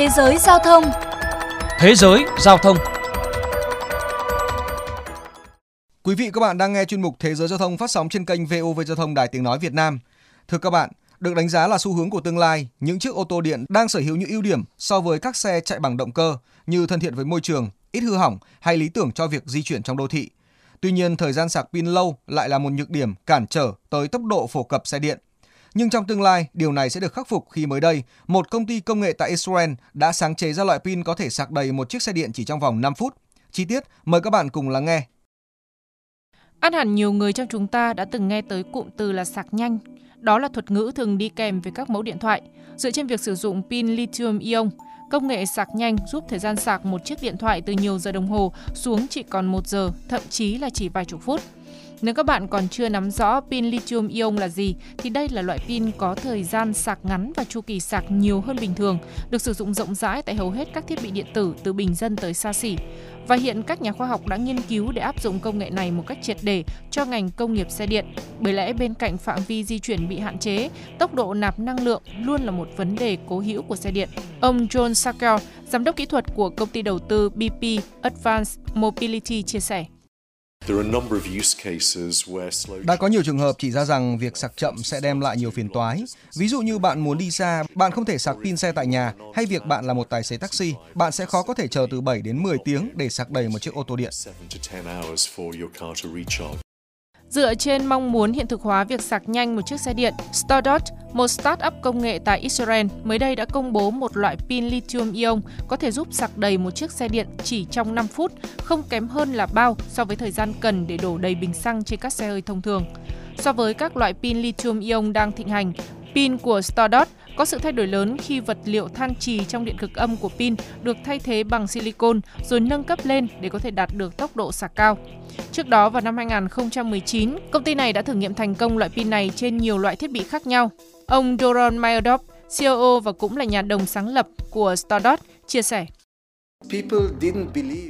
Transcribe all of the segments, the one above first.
Thế giới giao thông Thế giới giao thông Quý vị các bạn đang nghe chuyên mục Thế giới giao thông phát sóng trên kênh VOV Giao thông Đài Tiếng Nói Việt Nam. Thưa các bạn, được đánh giá là xu hướng của tương lai, những chiếc ô tô điện đang sở hữu những ưu điểm so với các xe chạy bằng động cơ như thân thiện với môi trường, ít hư hỏng hay lý tưởng cho việc di chuyển trong đô thị. Tuy nhiên, thời gian sạc pin lâu lại là một nhược điểm cản trở tới tốc độ phổ cập xe điện. Nhưng trong tương lai, điều này sẽ được khắc phục khi mới đây, một công ty công nghệ tại Israel đã sáng chế ra loại pin có thể sạc đầy một chiếc xe điện chỉ trong vòng 5 phút. Chi tiết, mời các bạn cùng lắng nghe. Ăn hẳn nhiều người trong chúng ta đã từng nghe tới cụm từ là sạc nhanh. Đó là thuật ngữ thường đi kèm với các mẫu điện thoại. Dựa trên việc sử dụng pin lithium-ion, công nghệ sạc nhanh giúp thời gian sạc một chiếc điện thoại từ nhiều giờ đồng hồ xuống chỉ còn một giờ, thậm chí là chỉ vài chục phút. Nếu các bạn còn chưa nắm rõ pin lithium ion là gì thì đây là loại pin có thời gian sạc ngắn và chu kỳ sạc nhiều hơn bình thường, được sử dụng rộng rãi tại hầu hết các thiết bị điện tử từ bình dân tới xa xỉ. Và hiện các nhà khoa học đã nghiên cứu để áp dụng công nghệ này một cách triệt để cho ngành công nghiệp xe điện. Bởi lẽ bên cạnh phạm vi di chuyển bị hạn chế, tốc độ nạp năng lượng luôn là một vấn đề cố hữu của xe điện. Ông John Sakel, giám đốc kỹ thuật của công ty đầu tư BP Advanced Mobility chia sẻ. Đã có nhiều trường hợp chỉ ra rằng việc sạc chậm sẽ đem lại nhiều phiền toái. Ví dụ như bạn muốn đi xa, bạn không thể sạc pin xe tại nhà, hay việc bạn là một tài xế taxi, bạn sẽ khó có thể chờ từ 7 đến 10 tiếng để sạc đầy một chiếc ô tô điện. Dựa trên mong muốn hiện thực hóa việc sạc nhanh một chiếc xe điện, Stardot, một start-up công nghệ tại Israel, mới đây đã công bố một loại pin lithium-ion có thể giúp sạc đầy một chiếc xe điện chỉ trong 5 phút, không kém hơn là bao so với thời gian cần để đổ đầy bình xăng trên các xe hơi thông thường. So với các loại pin lithium-ion đang thịnh hành, pin của Stardust có sự thay đổi lớn khi vật liệu than trì trong điện cực âm của pin được thay thế bằng silicon rồi nâng cấp lên để có thể đạt được tốc độ sạc cao. Trước đó vào năm 2019, công ty này đã thử nghiệm thành công loại pin này trên nhiều loại thiết bị khác nhau. Ông Doron Mayerdorf, CEO và cũng là nhà đồng sáng lập của Stardust, chia sẻ.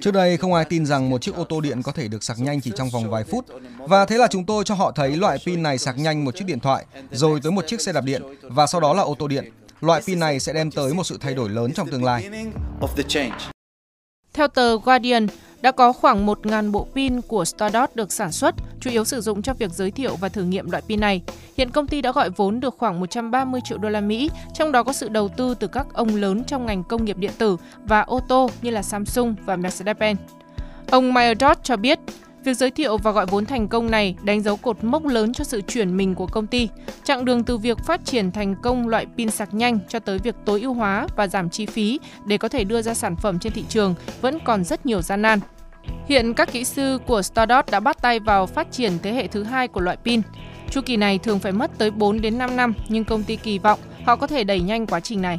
Trước đây không ai tin rằng một chiếc ô tô điện có thể được sạc nhanh chỉ trong vòng vài phút và thế là chúng tôi cho họ thấy loại pin này sạc nhanh một chiếc điện thoại rồi tới một chiếc xe đạp điện và sau đó là ô tô điện. Loại pin này sẽ đem tới một sự thay đổi lớn trong tương lai. Theo tờ Guardian, đã có khoảng 1.000 bộ pin của Stardust được sản xuất, chủ yếu sử dụng cho việc giới thiệu và thử nghiệm loại pin này. Hiện công ty đã gọi vốn được khoảng 130 triệu đô la Mỹ, trong đó có sự đầu tư từ các ông lớn trong ngành công nghiệp điện tử và ô tô như là Samsung và Mercedes-Benz. Ông Mayerdot cho biết, Việc giới thiệu và gọi vốn thành công này đánh dấu cột mốc lớn cho sự chuyển mình của công ty. Chặng đường từ việc phát triển thành công loại pin sạc nhanh cho tới việc tối ưu hóa và giảm chi phí để có thể đưa ra sản phẩm trên thị trường vẫn còn rất nhiều gian nan. Hiện các kỹ sư của Stardust đã bắt tay vào phát triển thế hệ thứ hai của loại pin. Chu kỳ này thường phải mất tới 4 đến 5 năm, nhưng công ty kỳ vọng họ có thể đẩy nhanh quá trình này.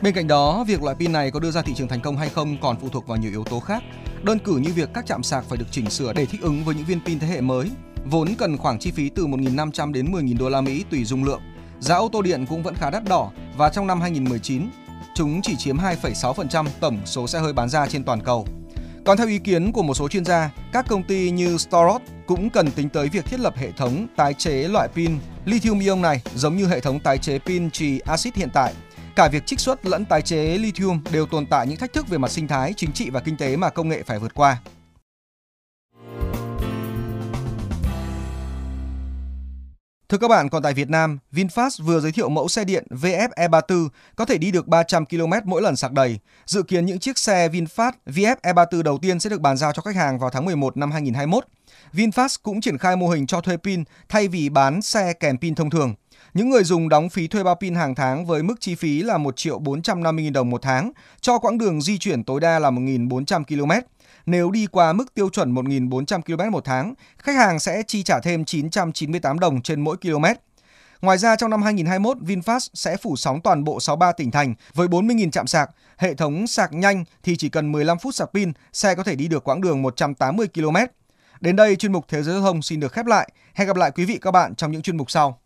Bên cạnh đó, việc loại pin này có đưa ra thị trường thành công hay không còn phụ thuộc vào nhiều yếu tố khác. Đơn cử như việc các trạm sạc phải được chỉnh sửa để thích ứng với những viên pin thế hệ mới, vốn cần khoảng chi phí từ 1.500 đến 10.000 đô la Mỹ tùy dung lượng. Giá ô tô điện cũng vẫn khá đắt đỏ và trong năm 2019, chúng chỉ chiếm 2,6% tổng số xe hơi bán ra trên toàn cầu. Còn theo ý kiến của một số chuyên gia, các công ty như Storot cũng cần tính tới việc thiết lập hệ thống tái chế loại pin lithium-ion này giống như hệ thống tái chế pin trì axit hiện tại Cả việc trích xuất lẫn tái chế lithium đều tồn tại những thách thức về mặt sinh thái, chính trị và kinh tế mà công nghệ phải vượt qua. Thưa các bạn, còn tại Việt Nam, VinFast vừa giới thiệu mẫu xe điện VF E34 có thể đi được 300 km mỗi lần sạc đầy. Dự kiến những chiếc xe VinFast VF E34 đầu tiên sẽ được bàn giao cho khách hàng vào tháng 11 năm 2021. VinFast cũng triển khai mô hình cho thuê pin thay vì bán xe kèm pin thông thường. Những người dùng đóng phí thuê bao pin hàng tháng với mức chi phí là 1 triệu 450 000 đồng một tháng cho quãng đường di chuyển tối đa là 1.400 km. Nếu đi qua mức tiêu chuẩn 1.400 km một tháng, khách hàng sẽ chi trả thêm 998 đồng trên mỗi km. Ngoài ra trong năm 2021, VinFast sẽ phủ sóng toàn bộ 63 tỉnh thành với 40.000 trạm sạc. Hệ thống sạc nhanh thì chỉ cần 15 phút sạc pin, xe có thể đi được quãng đường 180 km. Đến đây chuyên mục Thế giới giao thông xin được khép lại. Hẹn gặp lại quý vị các bạn trong những chuyên mục sau.